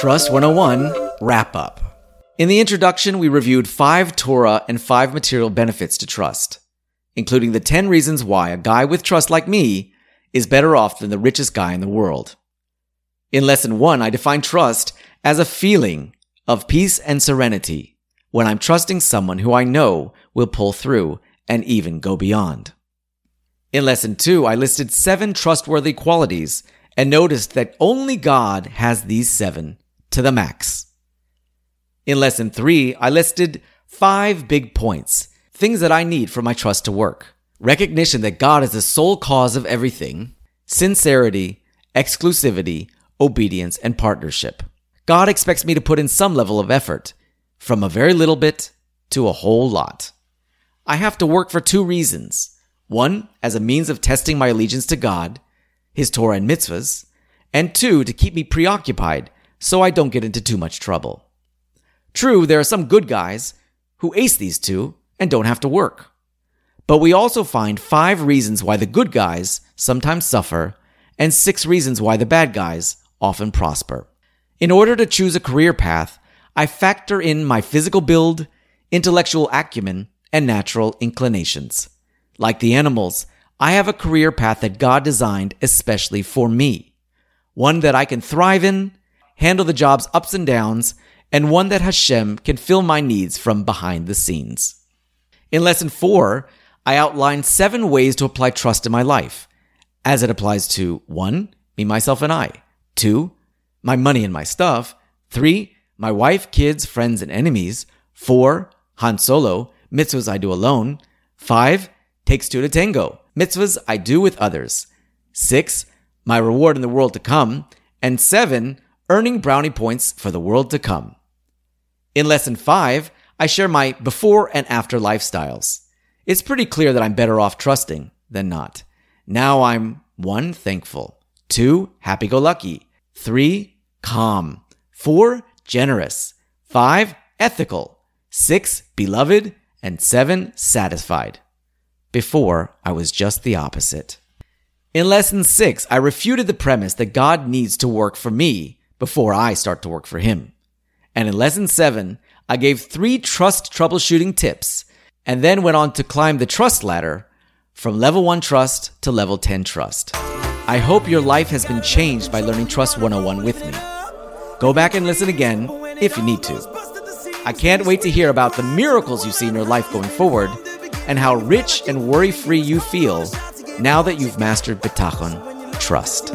Trust 101 Wrap Up. In the introduction, we reviewed five Torah and five material benefits to trust, including the 10 reasons why a guy with trust like me is better off than the richest guy in the world. In lesson one, I define trust as a feeling of peace and serenity when I'm trusting someone who I know will pull through and even go beyond. In lesson two, I listed seven trustworthy qualities and noticed that only God has these seven to the max. In lesson three, I listed five big points, things that I need for my trust to work. Recognition that God is the sole cause of everything, sincerity, exclusivity, obedience, and partnership. God expects me to put in some level of effort, from a very little bit to a whole lot. I have to work for two reasons. One, as a means of testing my allegiance to God, His Torah and mitzvahs, and two, to keep me preoccupied so I don't get into too much trouble. True, there are some good guys who ace these two and don't have to work. But we also find five reasons why the good guys sometimes suffer and six reasons why the bad guys often prosper. In order to choose a career path, I factor in my physical build, intellectual acumen, and natural inclinations. Like the animals, I have a career path that God designed especially for me. One that I can thrive in handle the job's ups and downs, and one that Hashem can fill my needs from behind the scenes. In lesson four, I outlined seven ways to apply trust in my life, as it applies to one, me, myself, and I, two, my money and my stuff, three, my wife, kids, friends, and enemies, four, Han Solo, mitzvahs I do alone, five, takes two to tango, mitzvahs I do with others, six, my reward in the world to come, and seven, earning brownie points for the world to come. In lesson five, I share my before and after lifestyles. It's pretty clear that I'm better off trusting than not. Now I'm one, thankful, two, happy go lucky, three, calm, four, generous, five, ethical, six, beloved, and seven, satisfied. Before, I was just the opposite. In lesson six, I refuted the premise that God needs to work for me before I start to work for him. And in lesson seven, I gave three trust troubleshooting tips and then went on to climb the trust ladder from level one trust to level 10 trust. I hope your life has been changed by learning Trust 101 with me. Go back and listen again if you need to. I can't wait to hear about the miracles you see in your life going forward and how rich and worry free you feel now that you've mastered Bitachon, trust.